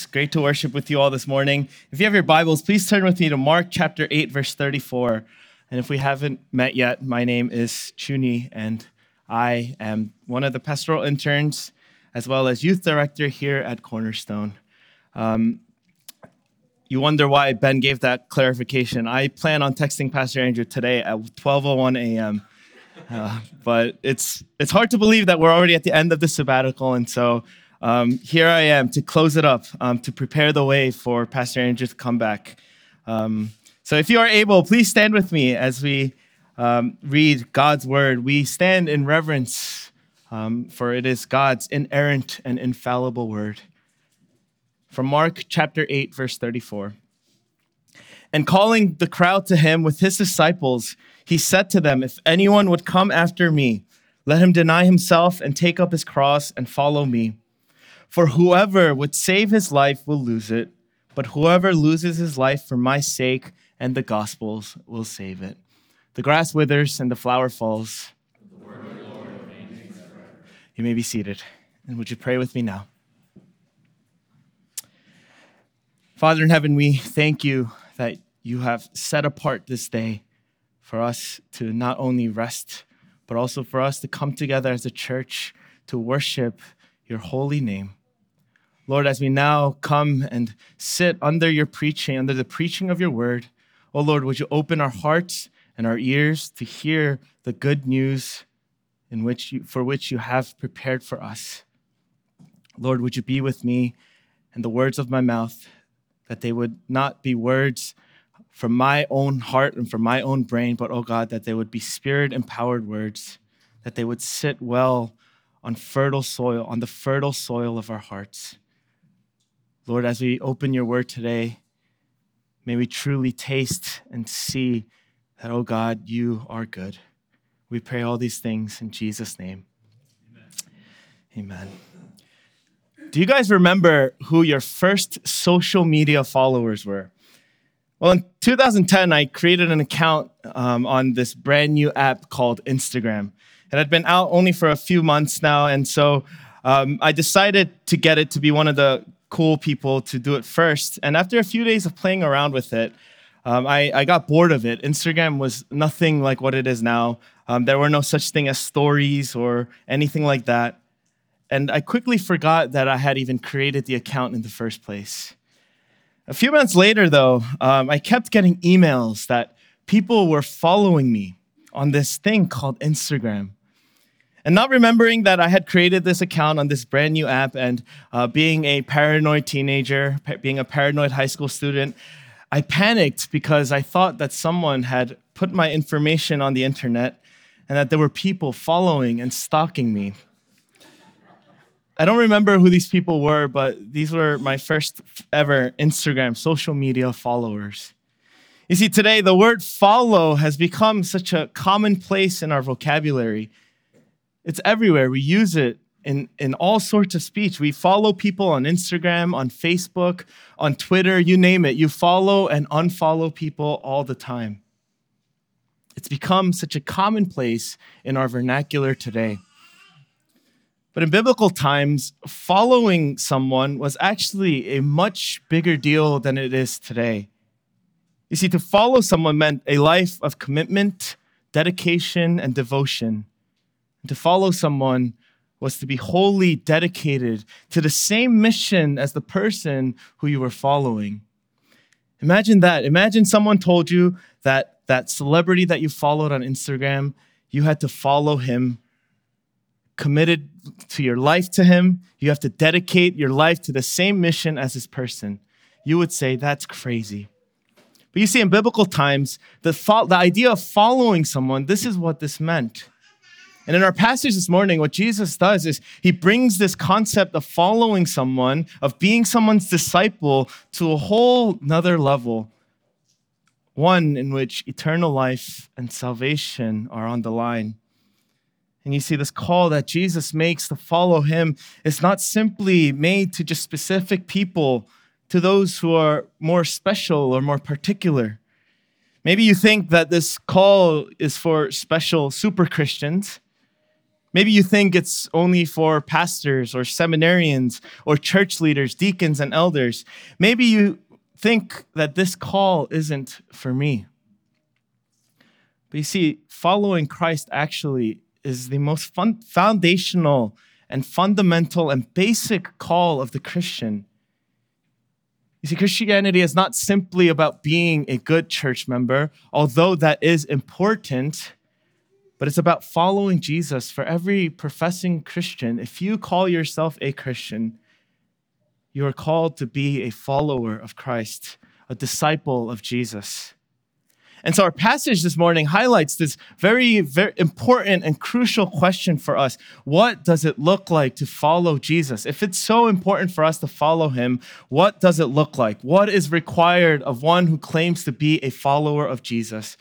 It's great to worship with you all this morning. If you have your Bibles, please turn with me to Mark chapter 8, verse 34. And if we haven't met yet, my name is Chuni, and I am one of the pastoral interns as well as youth director here at Cornerstone. Um, you wonder why Ben gave that clarification. I plan on texting Pastor Andrew today at 12:01 a.m. Uh, but it's it's hard to believe that we're already at the end of the sabbatical, and so um, here I am to close it up, um, to prepare the way for Pastor Andrew to come back. Um, so if you are able, please stand with me as we um, read God's word. We stand in reverence, um, for it is God's inerrant and infallible word. From Mark chapter 8, verse 34. And calling the crowd to him with his disciples, he said to them, If anyone would come after me, let him deny himself and take up his cross and follow me. For whoever would save his life will lose it, but whoever loses his life for my sake and the gospel's will save it. The grass withers and the flower falls. The you may be seated. And would you pray with me now? Father in heaven, we thank you that you have set apart this day for us to not only rest, but also for us to come together as a church to worship your holy name. Lord, as we now come and sit under your preaching, under the preaching of your word, oh Lord, would you open our hearts and our ears to hear the good news in which you, for which you have prepared for us. Lord, would you be with me and the words of my mouth, that they would not be words from my own heart and from my own brain, but oh God, that they would be spirit empowered words, that they would sit well on fertile soil, on the fertile soil of our hearts. Lord, as we open your word today, may we truly taste and see that, oh God, you are good. We pray all these things in Jesus' name. Amen. Amen. Do you guys remember who your first social media followers were? Well, in 2010, I created an account um, on this brand new app called Instagram. It had been out only for a few months now, and so um, I decided to get it to be one of the cool people to do it first. And after a few days of playing around with it, um, I, I, got bored of it. Instagram was nothing like what it is now. Um, there were no such thing as stories or anything like that. And I quickly forgot that I had even created the account in the first place. A few months later, though, um, I kept getting emails that people were following me on this thing called Instagram. And not remembering that I had created this account on this brand new app and uh, being a paranoid teenager, being a paranoid high school student, I panicked because I thought that someone had put my information on the internet and that there were people following and stalking me. I don't remember who these people were, but these were my first ever Instagram social media followers. You see, today the word follow has become such a commonplace in our vocabulary. It's everywhere. We use it in, in all sorts of speech. We follow people on Instagram, on Facebook, on Twitter, you name it. You follow and unfollow people all the time. It's become such a commonplace in our vernacular today. But in biblical times, following someone was actually a much bigger deal than it is today. You see, to follow someone meant a life of commitment, dedication, and devotion. And to follow someone was to be wholly dedicated to the same mission as the person who you were following. Imagine that. Imagine someone told you that that celebrity that you followed on Instagram, you had to follow him, committed to your life to him. You have to dedicate your life to the same mission as this person. You would say, that's crazy. But you see, in biblical times, the, fo- the idea of following someone, this is what this meant. And in our passage this morning, what Jesus does is he brings this concept of following someone, of being someone's disciple, to a whole nother level. One in which eternal life and salvation are on the line. And you see, this call that Jesus makes to follow him is not simply made to just specific people, to those who are more special or more particular. Maybe you think that this call is for special super Christians. Maybe you think it's only for pastors or seminarians or church leaders, deacons, and elders. Maybe you think that this call isn't for me. But you see, following Christ actually is the most fun- foundational and fundamental and basic call of the Christian. You see, Christianity is not simply about being a good church member, although that is important, but it's about following Jesus. For every professing Christian, if you call yourself a Christian, you are called to be a follower of Christ, a disciple of Jesus. And so our passage this morning highlights this very, very important and crucial question for us. What does it look like to follow Jesus? If it's so important for us to follow him, what does it look like? What is required of one who claims to be a follower of Jesus?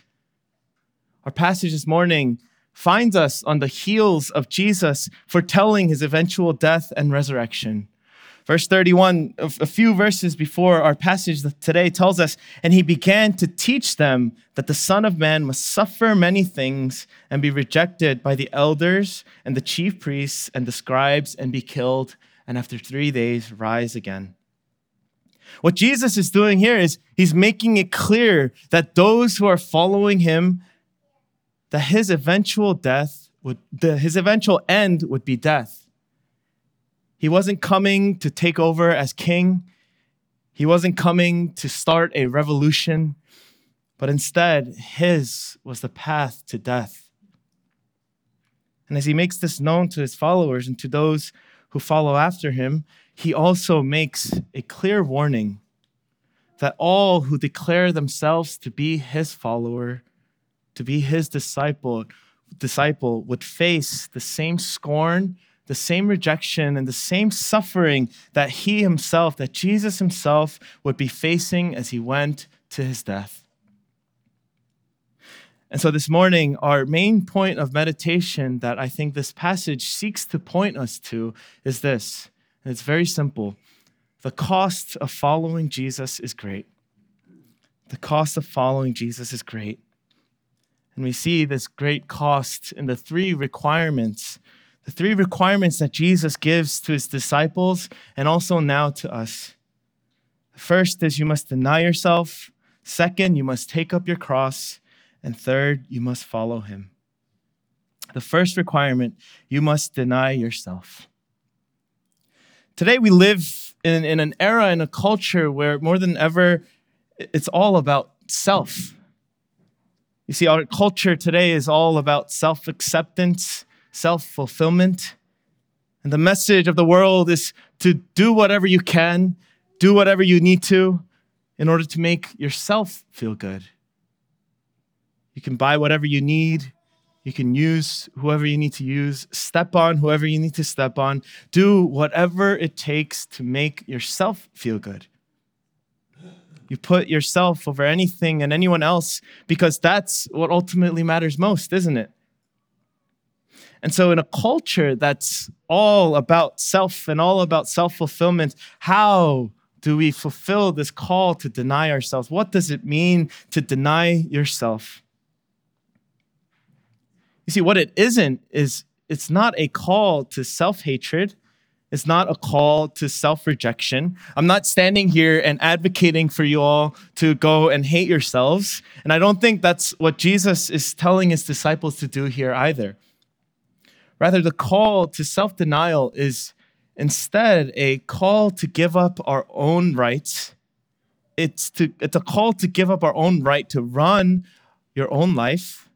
Our passage this morning finds us on the heels of Jesus foretelling his eventual death and resurrection. Verse 31, a few verses before our passage today, tells us, And he began to teach them that the Son of Man must suffer many things and be rejected by the elders and the chief priests and the scribes and be killed, and after three days rise again. What Jesus is doing here is he's making it clear that those who are following him, that his eventual death would, the, his eventual end would be death. He wasn't coming to take over as king. He wasn't coming to start a revolution, but instead, his was the path to death. And as he makes this known to his followers and to those who follow after him, he also makes a clear warning that all who declare themselves to be his follower, to be his disciple, disciple would face the same scorn the same rejection and the same suffering that he himself, that Jesus himself would be facing as he went to his death. And so this morning, our main point of meditation that I think this passage seeks to point us to is this. And it's very simple. The cost of following Jesus is great. The cost of following Jesus is great. And we see this great cost in the three requirements the three requirements that Jesus gives to his disciples and also now to us. First is you must deny yourself. Second, you must take up your cross. And third, you must follow him. The first requirement, you must deny yourself. Today, we live in, in an era, in a culture where more than ever, it's all about self. You see, our culture today is all about self acceptance self fulfillment. And the message of the world is to do whatever you can, do whatever you need to in order to make yourself feel good. You can buy whatever you need. You can use whoever you need to use, step on whoever you need to step on, do whatever it takes to make yourself feel good. You put yourself over anything and anyone else because that's what ultimately matters most, isn't it? And so, in a culture that's all about self and all about self fulfillment, how do we fulfill this call to deny ourselves? What does it mean to deny yourself? You see, what it isn't is it's not a call to self hatred. It's not a call to self rejection. I'm not standing here and advocating for you all to go and hate yourselves. And I don't think that's what Jesus is telling his disciples to do here either. Rather, the call to self denial is instead a call to give up our own rights. It's, to, it's a call to give up our own right to run your own life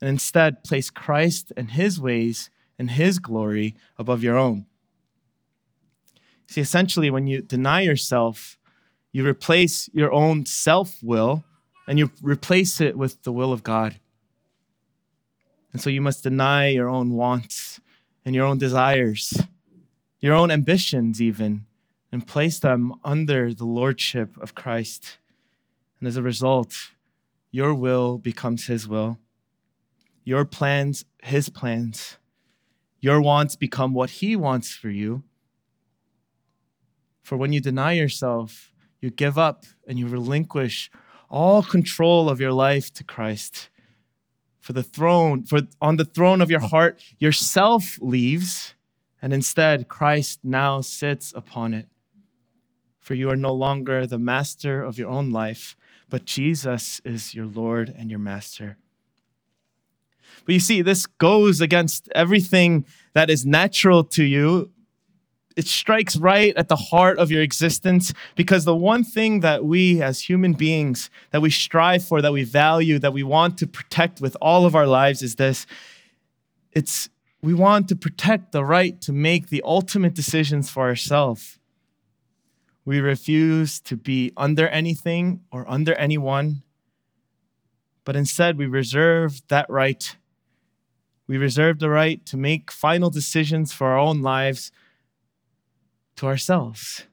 and instead place Christ and his ways and his glory above your own. See, essentially, when you deny yourself, you replace your own self will and you replace it with the will of God. And so you must deny your own wants and your own desires, your own ambitions, even, and place them under the lordship of Christ. And as a result, your will becomes his will, your plans, his plans, your wants become what he wants for you. For when you deny yourself, you give up and you relinquish all control of your life to Christ For the throne, for on the throne of your heart, yourself leaves, and instead Christ now sits upon it. For you are no longer the master of your own life, but Jesus is your Lord and your master. But you see, this goes against everything that is natural to you. It strikes right at the heart of your existence because the one thing that we as human beings that we strive for, that we value, that we want to protect with all of our lives is this. It's we want to protect the right to make the ultimate decisions for ourselves. We refuse to be under anything or under anyone, but instead we reserve that right we reserve the right to make final decisions for our own lives to ourselves.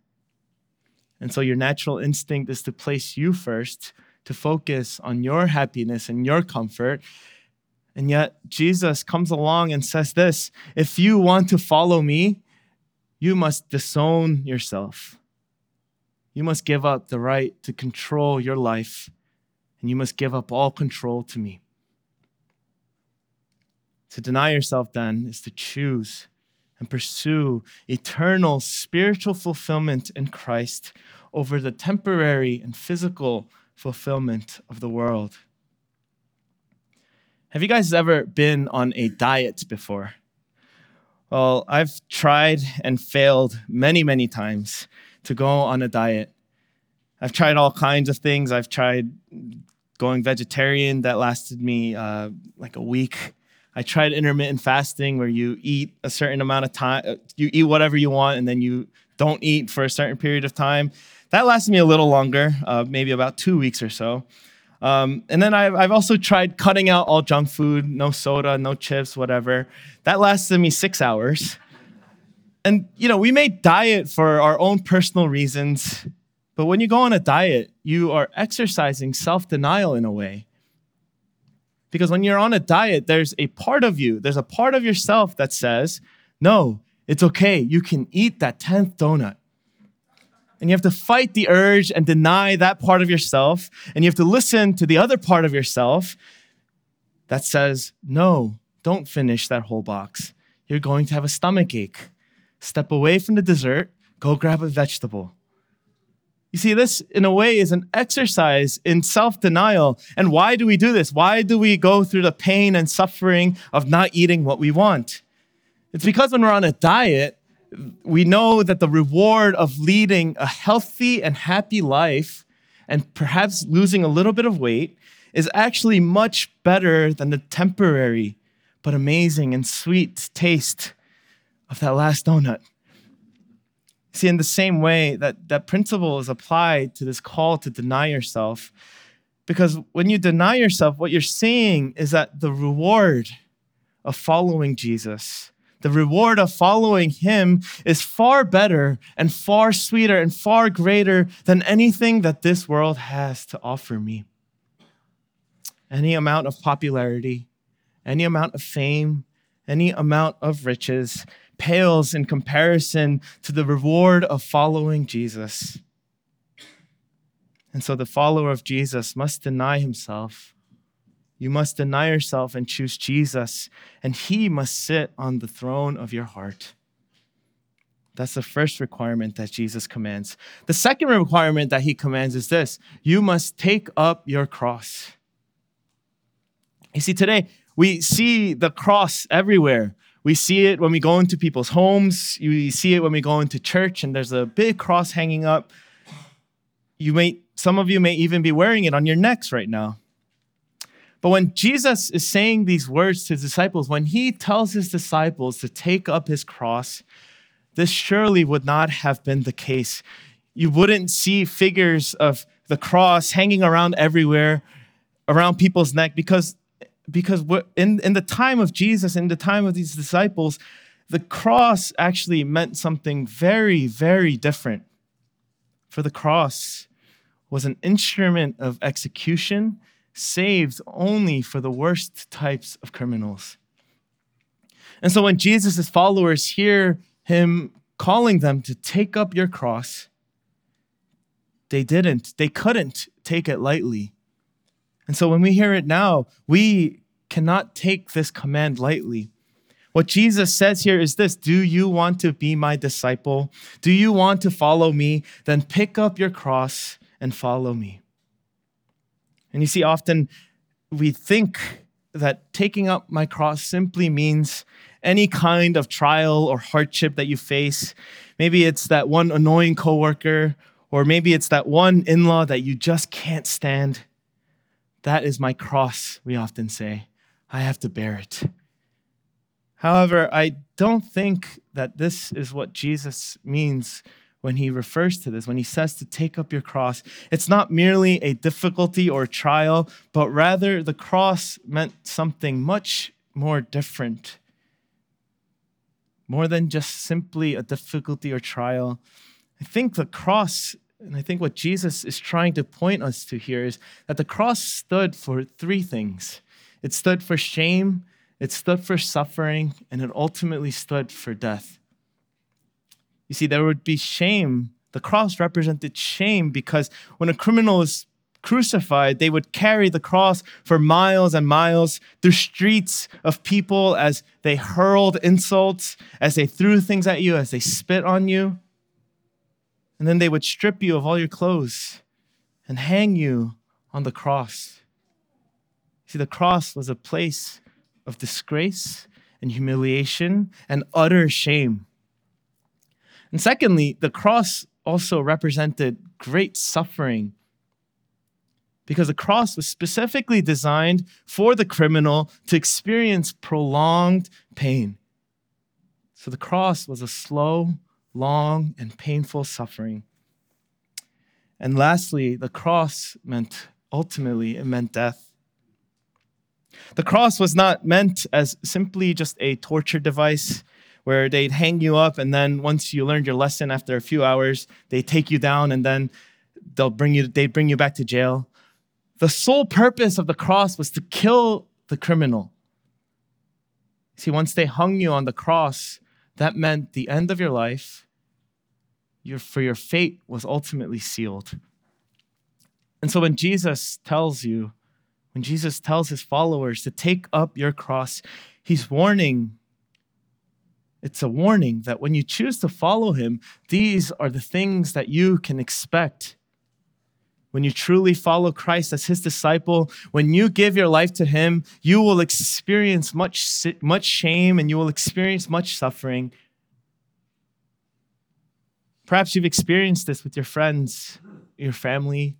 And so your natural instinct is to place you first, to focus on your happiness and your comfort. And yet Jesus comes along and says this if you want to follow me, you must disown yourself. You must give up the right to control your life, and you must give up all control to me. To deny yourself, then, is to choose and pursue eternal spiritual fulfillment in Christ over the temporary and physical fulfillment of the world. Have you guys ever been on a diet before? Well, I've tried and failed many, many times to go on a diet. I've tried all kinds of things. I've tried going vegetarian, that lasted me uh, like a week. I tried intermittent fasting where you eat a certain amount of time, uh, you eat whatever you want, and then you don't eat for a certain period of time. That lasted me a little longer, uh, maybe about two weeks or so. Um, and then I've, I've also tried cutting out all junk food, no soda, no chips, whatever. That lasted me six hours. And, you know, we may diet for our own personal reasons, but when you go on a diet, you are exercising self denial in a way. Because when you're on a diet, there's a part of you, there's a part of yourself that says, no, it's okay. You can eat that 10th donut. And you have to fight the urge and deny that part of yourself. And you have to listen to the other part of yourself that says, no, don't finish that whole box. You're going to have a stomach ache. Step away from the dessert, go grab a vegetable. You see, this in a way is an exercise in self denial. And why do we do this? Why do we go through the pain and suffering of not eating what we want? It's because when we're on a diet, we know that the reward of leading a healthy and happy life and perhaps losing a little bit of weight is actually much better than the temporary but amazing and sweet taste of that last donut. See, in the same way that that principle is applied to this call to deny yourself, because when you deny yourself, what you're saying is that the reward of following Jesus, the reward of following him is far better and far sweeter and far greater than anything that this world has to offer me. Any amount of popularity, any amount of fame, any amount of riches, pales in comparison to the reward of following Jesus. And so the follower of Jesus must deny himself. You must deny yourself and choose Jesus, and he must sit on the throne of your heart. That's the first requirement that Jesus commands. The second requirement that he commands is this you must take up your cross. You see, today we see the cross everywhere. We see it when we go into people's homes. You see it when we go into church, and there's a big cross hanging up. You may, some of you may even be wearing it on your necks right now. But when Jesus is saying these words to his disciples, when he tells his disciples to take up his cross, this surely would not have been the case. You wouldn't see figures of the cross hanging around everywhere around people's neck because because in, in the time of Jesus, in the time of these disciples, the cross actually meant something very, very different. For the cross was an instrument of execution saved only for the worst types of criminals. And so when Jesus' followers hear him calling them to take up your cross, they didn't, they couldn't take it lightly. And so when we hear it now, we cannot take this command lightly. What Jesus says here is this Do you want to be my disciple? Do you want to follow me? Then pick up your cross and follow me. And you see, often we think that taking up my cross simply means any kind of trial or hardship that you face. Maybe it's that one annoying coworker, or maybe it's that one in law that you just can't stand. That is my cross, we often say. I have to bear it. However, I don't think that this is what Jesus means when he refers to this, when he says to take up your cross. It's not merely a difficulty or trial, but rather the cross meant something much more different. More than just simply a difficulty or trial. I think the cross, and I think what Jesus is trying to point us to here is that the cross stood for three things it stood for shame, it stood for suffering, and it ultimately stood for death. You see, there would be shame. The cross represented shame because when a criminal is crucified, they would carry the cross for miles and miles through streets of people as they hurled insults, as they threw things at you, as they spit on you. And then they would strip you of all your clothes and hang you on the cross. See, the cross was a place of disgrace and humiliation and utter shame. And secondly, the cross also represented great suffering because the cross was specifically designed for the criminal to experience prolonged pain. So the cross was a slow, long, and painful suffering. And lastly, the cross meant ultimately it meant death. The cross was not meant as simply just a torture device where they'd hang you up and then once you learned your lesson after a few hours, they take you down and then they'll bring you they bring you back to jail. The sole purpose of the cross was to kill the criminal. See, once they hung you on the cross, that meant the end of your life. Your, for your fate was ultimately sealed. And so when Jesus tells you, when Jesus tells his followers to take up your cross, he's warning. It's a warning that when you choose to follow him, these are the things that you can expect. When you truly follow Christ as his disciple, when you give your life to him, you will experience much, much shame and you will experience much suffering. Perhaps you've experienced this with your friends, your family,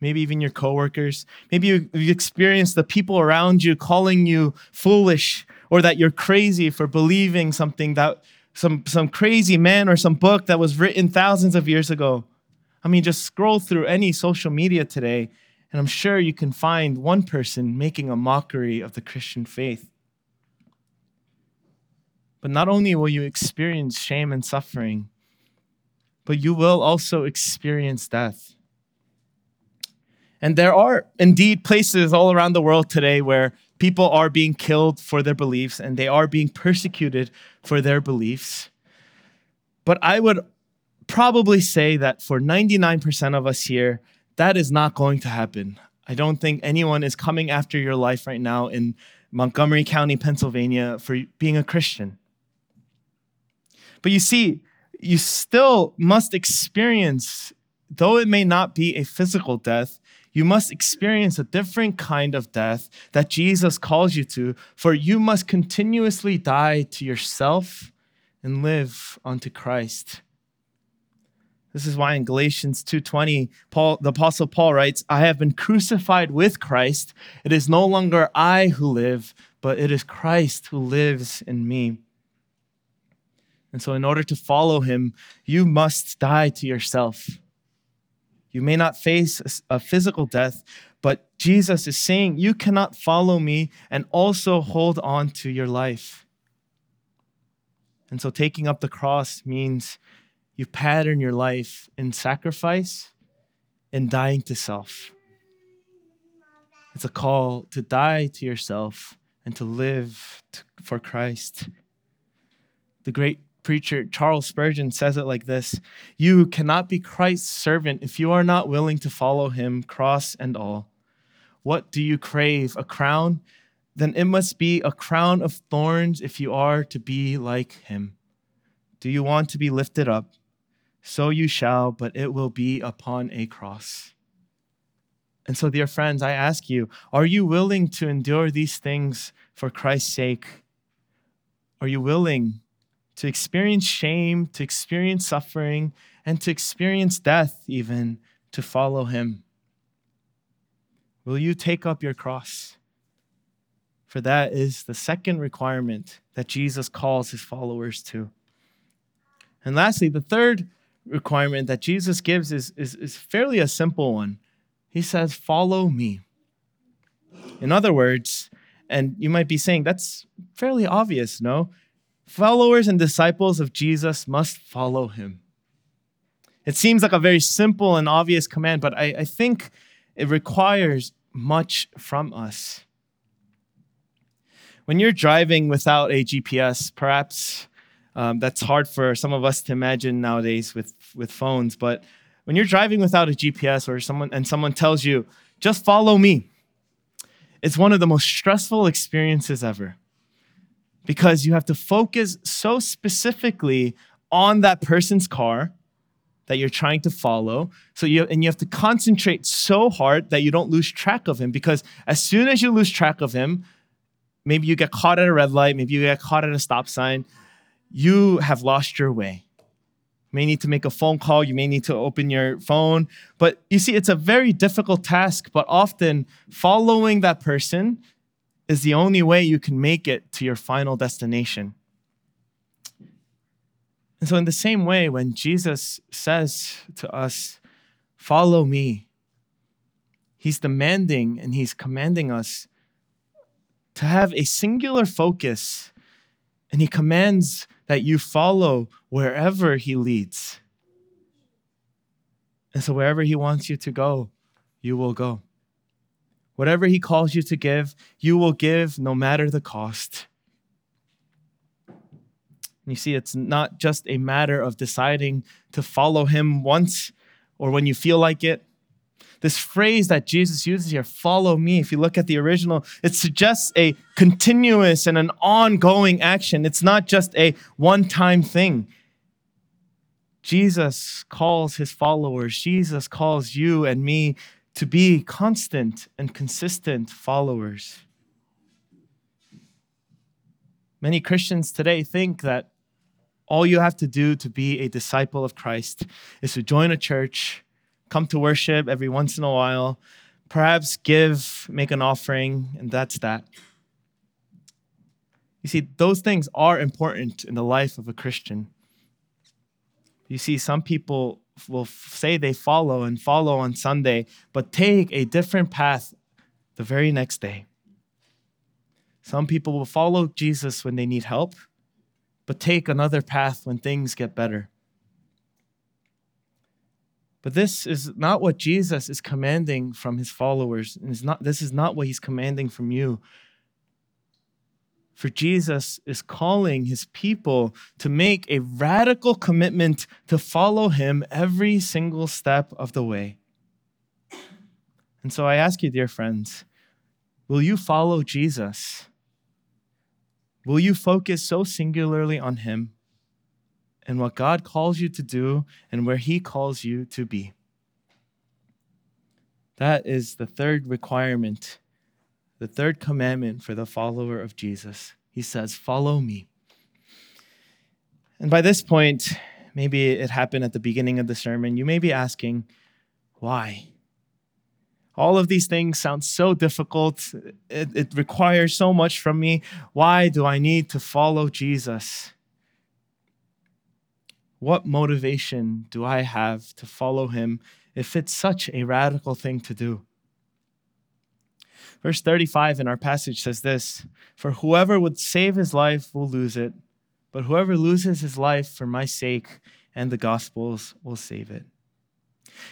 maybe even your coworkers. Maybe you've experienced the people around you calling you foolish or that you're crazy for believing something that some, some crazy man or some book that was written thousands of years ago. I mean, just scroll through any social media today, and I'm sure you can find one person making a mockery of the Christian faith. But not only will you experience shame and suffering, but you will also experience death. And there are indeed places all around the world today where people are being killed for their beliefs and they are being persecuted for their beliefs. But I would probably say that for 99% of us here, that is not going to happen. I don't think anyone is coming after your life right now in Montgomery County, Pennsylvania, for being a Christian. But you see, you still must experience, though it may not be a physical death, you must experience a different kind of death that Jesus calls you to, for you must continuously die to yourself and live unto Christ. This is why in Galatians 2:20, Paul the apostle Paul writes, "I have been crucified with Christ. It is no longer I who live, but it is Christ who lives in me." And so in order to follow him, you must die to yourself. You may not face a physical death, but Jesus is saying, You cannot follow me and also hold on to your life. And so taking up the cross means you pattern your life in sacrifice and dying to self. It's a call to die to yourself and to live for Christ. The great preacher Charles Spurgeon says it like this You cannot be Christ's servant if you are not willing to follow him, cross and all. What do you crave? A crown? then it must be a crown of thorns if you are to be like him. Do you want to be lifted up? So you shall, but it will be upon a cross. And so, dear friends, I ask you, are you willing to endure these things for Christ's sake? Are you willing to experience shame, to experience suffering, and to experience death even to follow him? Will you take up your cross? For that is the second requirement that Jesus calls his followers to. And lastly, the third requirement that Jesus gives is, is, is fairly a simple one. He says, Follow me. In other words, and you might be saying, that's fairly obvious, no? Followers and disciples of Jesus must follow him. It seems like a very simple and obvious command, but I, I think it requires much from us. When you're driving without a GPS, perhaps um, that's hard for some of us to imagine nowadays with, with phones. But when you're driving without a GPS or someone and someone tells you, just follow me, it's one of the most stressful experiences ever because you have to focus so specifically on that person's car that you're trying to follow. So you and you have to concentrate so hard that you don't lose track of him because as soon as you lose track of him, maybe you get caught at a red light, maybe you get caught at a stop sign, you have lost your way. You may need to make a phone call, you may need to open your phone. But you see, it's a very difficult task, but often following that person is the only way you can make it to your final destination. And so, in the same way, when Jesus says to us, Follow me, he's demanding and he's commanding us to have a singular focus, and he commands that you follow wherever He leads. And so, wherever He wants you to go, you will go. Whatever He calls you to give, you will give no matter the cost. you see, it's not just a matter of deciding to follow Him once or when you feel like it, this phrase that Jesus uses here, follow me, if you look at the original, it suggests a continuous and an ongoing action. It's not just a one time thing. Jesus calls his followers, Jesus calls you and me to be constant and consistent followers. Many Christians today think that all you have to do to be a disciple of Christ is to join a church come to worship every once in a while, perhaps give, make an offering, and that's that. You see, those things are important in the life of a Christian. You see, some people will say they follow and follow on Sunday, but take a different path the very next day. Some people will follow Jesus when they need help, but take another path when things get better. But this is not what Jesus is commanding from his followers. And not, this is not what he's commanding from you. For Jesus is calling his people to make a radical commitment to follow him every single step of the way. And so I ask you, dear friends, will you follow Jesus? Will you focus so singularly on him and what God calls you to do and where He calls you to be. That is the third requirement, the third commandment for the follower of Jesus. He says, Follow me. And by this point, maybe it happened at the beginning of the sermon, you may be asking, Why? All of these things sound so difficult. It, it requires so much from me. Why do I need to follow Jesus? What motivation do I have to follow him if it's such a radical thing to do? Verse 35 in our passage says this For whoever would save his life will lose it, but whoever loses his life for my sake and the gospel's will save it.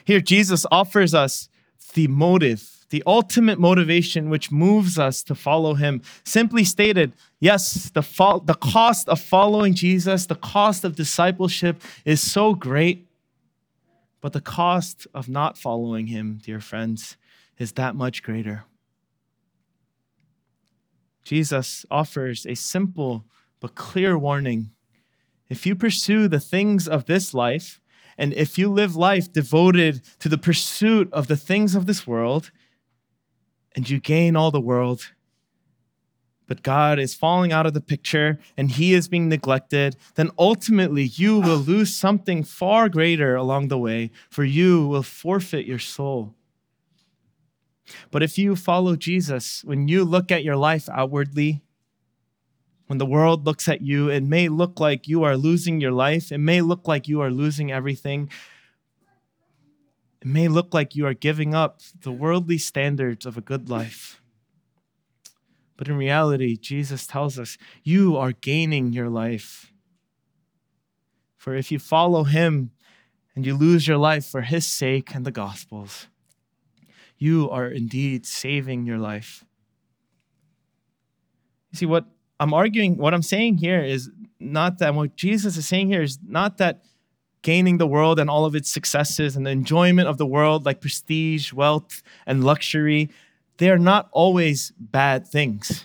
Here, Jesus offers us the motive the ultimate motivation which moves us to follow him. Simply stated, yes, the, fo- the cost of following Jesus, the cost of discipleship is so great, but the cost of not following him, dear friends, is that much greater. Jesus offers a simple but clear warning. If you pursue the things of this life, and if you live life devoted to the pursuit of the things of this world, and you gain all the world, but God is falling out of the picture and he is being neglected, then ultimately you will lose something far greater along the way, for you will forfeit your soul. But if you follow Jesus, when you look at your life outwardly, when the world looks at you, it may look like you are losing your life. It may look like you are losing everything. It may look like you are giving up the worldly standards of a good life. But in reality, Jesus tells us you are gaining your life. For if you follow him and you lose your life for his sake and the gospel's, you are indeed saving your life. You see, what I'm arguing, what I'm saying here is not that what Jesus is saying here is not that gaining the world and all of its successes and the enjoyment of the world, like prestige, wealth, and luxury, they are not always bad things.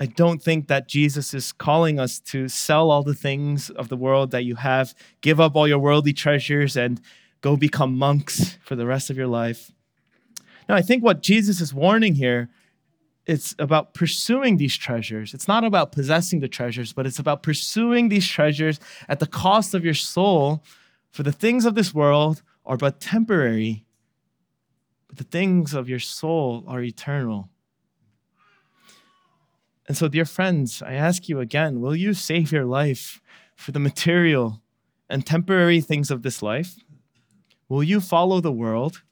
I don't think that Jesus is calling us to sell all the things of the world that you have, give up all your worldly treasures, and go become monks for the rest of your life. Now, I think what Jesus is warning here it's about pursuing these treasures. It's not about possessing the treasures, but it's about pursuing these treasures at the cost of your soul. For the things of this world are but temporary, but the things of your soul are eternal. And so, dear friends, I ask you again will you save your life for the material and temporary things of this life? Will you follow the world?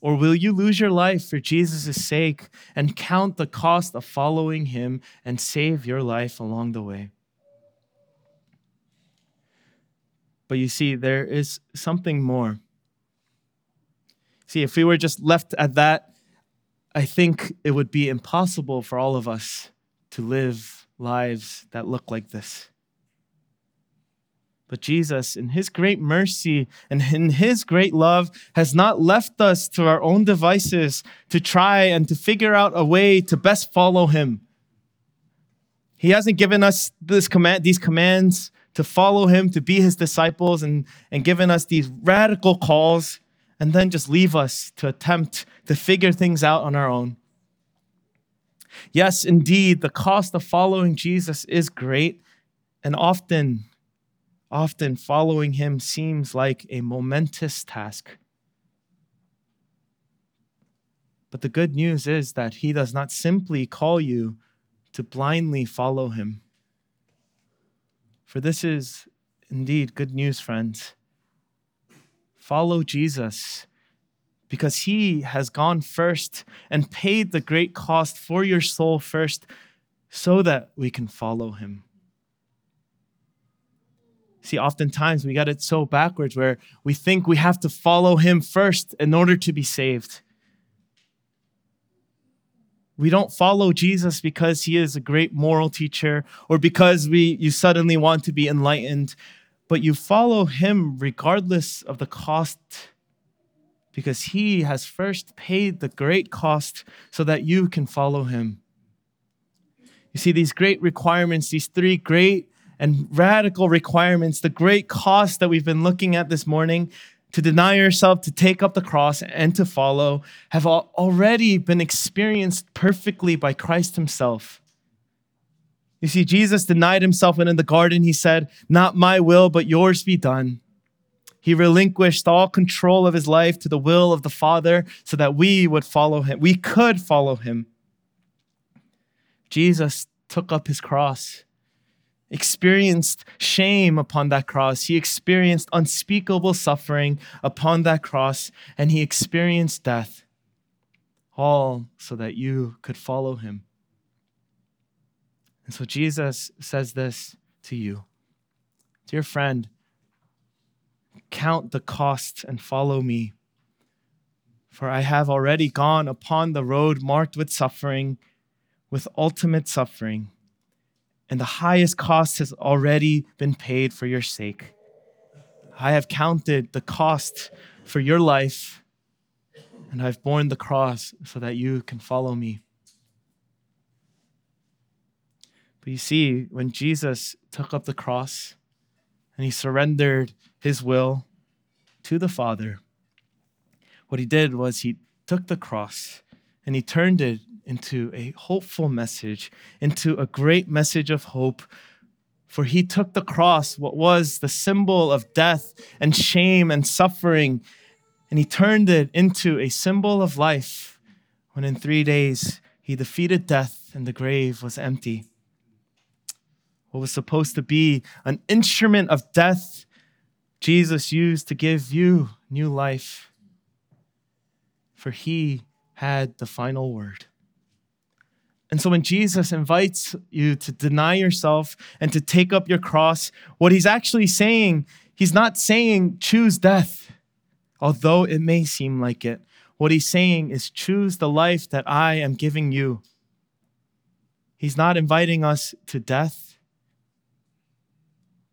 Or will you lose your life for Jesus' sake and count the cost of following him and save your life along the way? But you see, there is something more. See, if we were just left at that, I think it would be impossible for all of us to live lives that look like this. But Jesus, in his great mercy and in his great love, has not left us to our own devices to try and to figure out a way to best follow him. He hasn't given us this command, these commands to follow him, to be his disciples, and, and given us these radical calls, and then just leave us to attempt to figure things out on our own. Yes, indeed, the cost of following Jesus is great, and often Often following him seems like a momentous task. But the good news is that he does not simply call you to blindly follow him. For this is indeed good news, friends. Follow Jesus because he has gone first and paid the great cost for your soul first so that we can follow him. See, oftentimes we got it so backwards where we think we have to follow him first in order to be saved. We don't follow Jesus because he is a great moral teacher or because we you suddenly want to be enlightened, but you follow him regardless of the cost because he has first paid the great cost so that you can follow him. You see, these great requirements, these three great and radical requirements, the great cost that we've been looking at this morning to deny yourself, to take up the cross, and to follow have already been experienced perfectly by Christ Himself. You see, Jesus denied Himself, and in the garden, He said, Not my will, but yours be done. He relinquished all control of His life to the will of the Father so that we would follow Him. We could follow Him. Jesus took up His cross experienced shame upon that cross. He experienced unspeakable suffering upon that cross, and he experienced death, all so that you could follow him. And so Jesus says this to you Dear friend, count the cost and follow me. For I have already gone upon the road marked with suffering, with ultimate suffering and the highest cost has already been paid for your sake. I have counted the cost for your life, and I've borne the cross so that you can follow me. But you see, when Jesus took up the cross and he surrendered his will to the Father, what he did was he took the cross and he turned it into a hopeful message, into a great message of hope. For he took the cross, what was the symbol of death and shame and suffering, and he turned it into a symbol of life when in three days he defeated death and the grave was empty. What was supposed to be an instrument of death, Jesus used to give you new life. For he had the final word. And so when Jesus invites you to deny yourself and to take up your cross, what he's actually saying, he's not saying choose death, although it may seem like it. What he's saying is choose the life that I am giving you. He's not inviting us to death,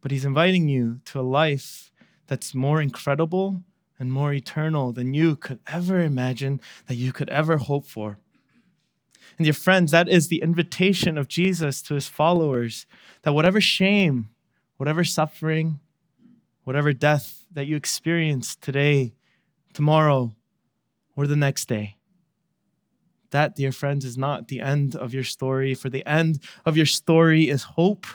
but he's inviting you to a life that's more incredible and more eternal than you could ever imagine, that you could ever hope for. And dear friends, that is the invitation of Jesus to his followers that whatever shame, whatever suffering, whatever death that you experience today, tomorrow, or the next day, that, dear friends, is not the end of your story. For the end of your story is hope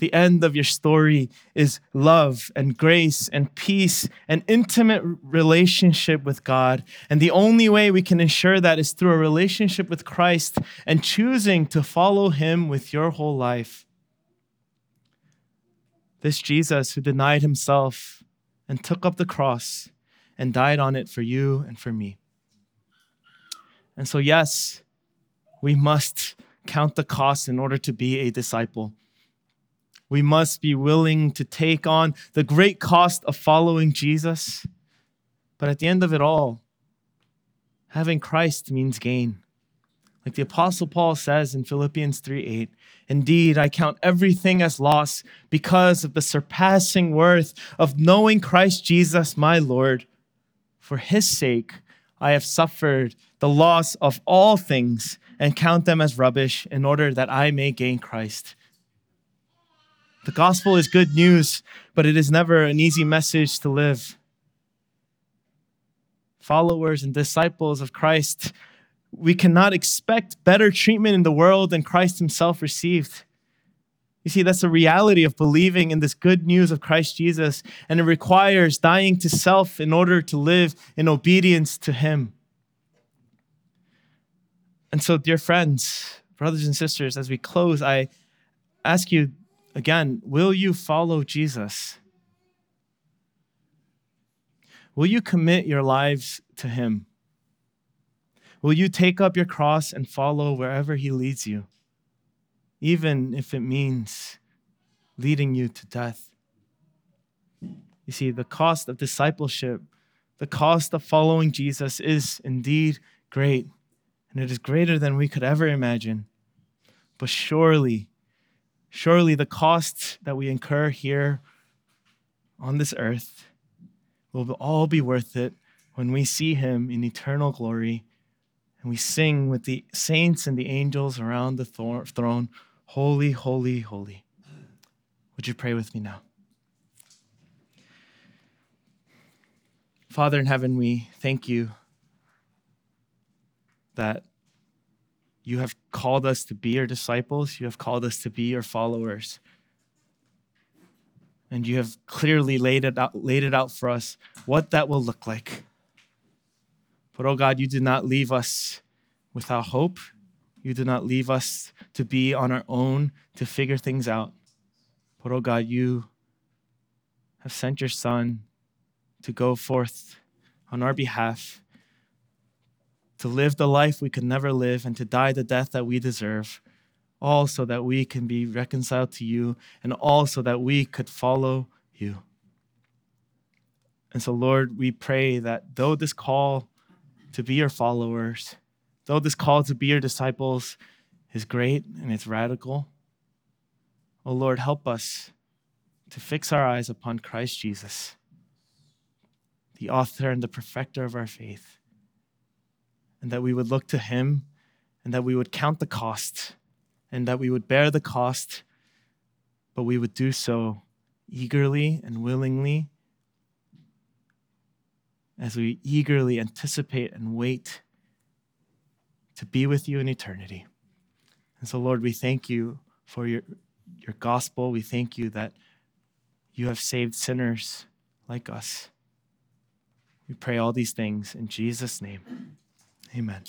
the end of your story is love and grace and peace and intimate relationship with God. And the only way we can ensure that is through a relationship with Christ and choosing to follow Him with your whole life. This Jesus who denied Himself and took up the cross and died on it for you and for me. And so, yes, we must count the cost in order to be a disciple we must be willing to take on the great cost of following Jesus. But at the end of it all, having Christ means gain. Like the Apostle Paul says in Philippians 3 8, indeed, I count everything as loss because of the surpassing worth of knowing Christ Jesus, my Lord. For his sake, I have suffered the loss of all things and count them as rubbish in order that I may gain Christ the gospel is good news, but it is never an easy message to live. Followers and disciples of Christ, we cannot expect better treatment in the world than Christ himself received. You see, that's the reality of believing in this good news of Christ Jesus, and it requires dying to self in order to live in obedience to Him. And so, dear friends, brothers and sisters, as we close, I ask you Again, will you follow Jesus? Will you commit your lives to Him? Will you take up your cross and follow wherever He leads you, even if it means leading you to death? You see, the cost of discipleship, the cost of following Jesus is indeed great, and it is greater than we could ever imagine. But surely, Surely the costs that we incur here on this earth will all be worth it when we see him in eternal glory and we sing with the saints and the angels around the throne, Holy, holy, holy. Would you pray with me now? Father in heaven, we thank you that you have called us to be your disciples. You have called us to be your followers. And you have clearly laid it out, laid it out for us what that will look like. But oh God, you did not leave us without hope. You did not leave us to be on our own to figure things out. But oh God, you have sent your Son to go forth on our behalf to live the life we could never live, and to die the death that we deserve, all so that we can be reconciled to you, and all so that we could follow you. And so, Lord, we pray that though this call to be your followers, though this call to be your disciples is great and it's radical, oh Lord, help us to fix our eyes upon Christ Jesus, the author and the perfecter of our faith and that we would look to Him and that we would count the cost and that we would bear the cost, but we would do so eagerly and willingly as we eagerly anticipate and wait to be with you in eternity. And so, Lord, we thank you for your, your gospel. We thank you that you have saved sinners like us. We pray all these things in Jesus' name. Amen.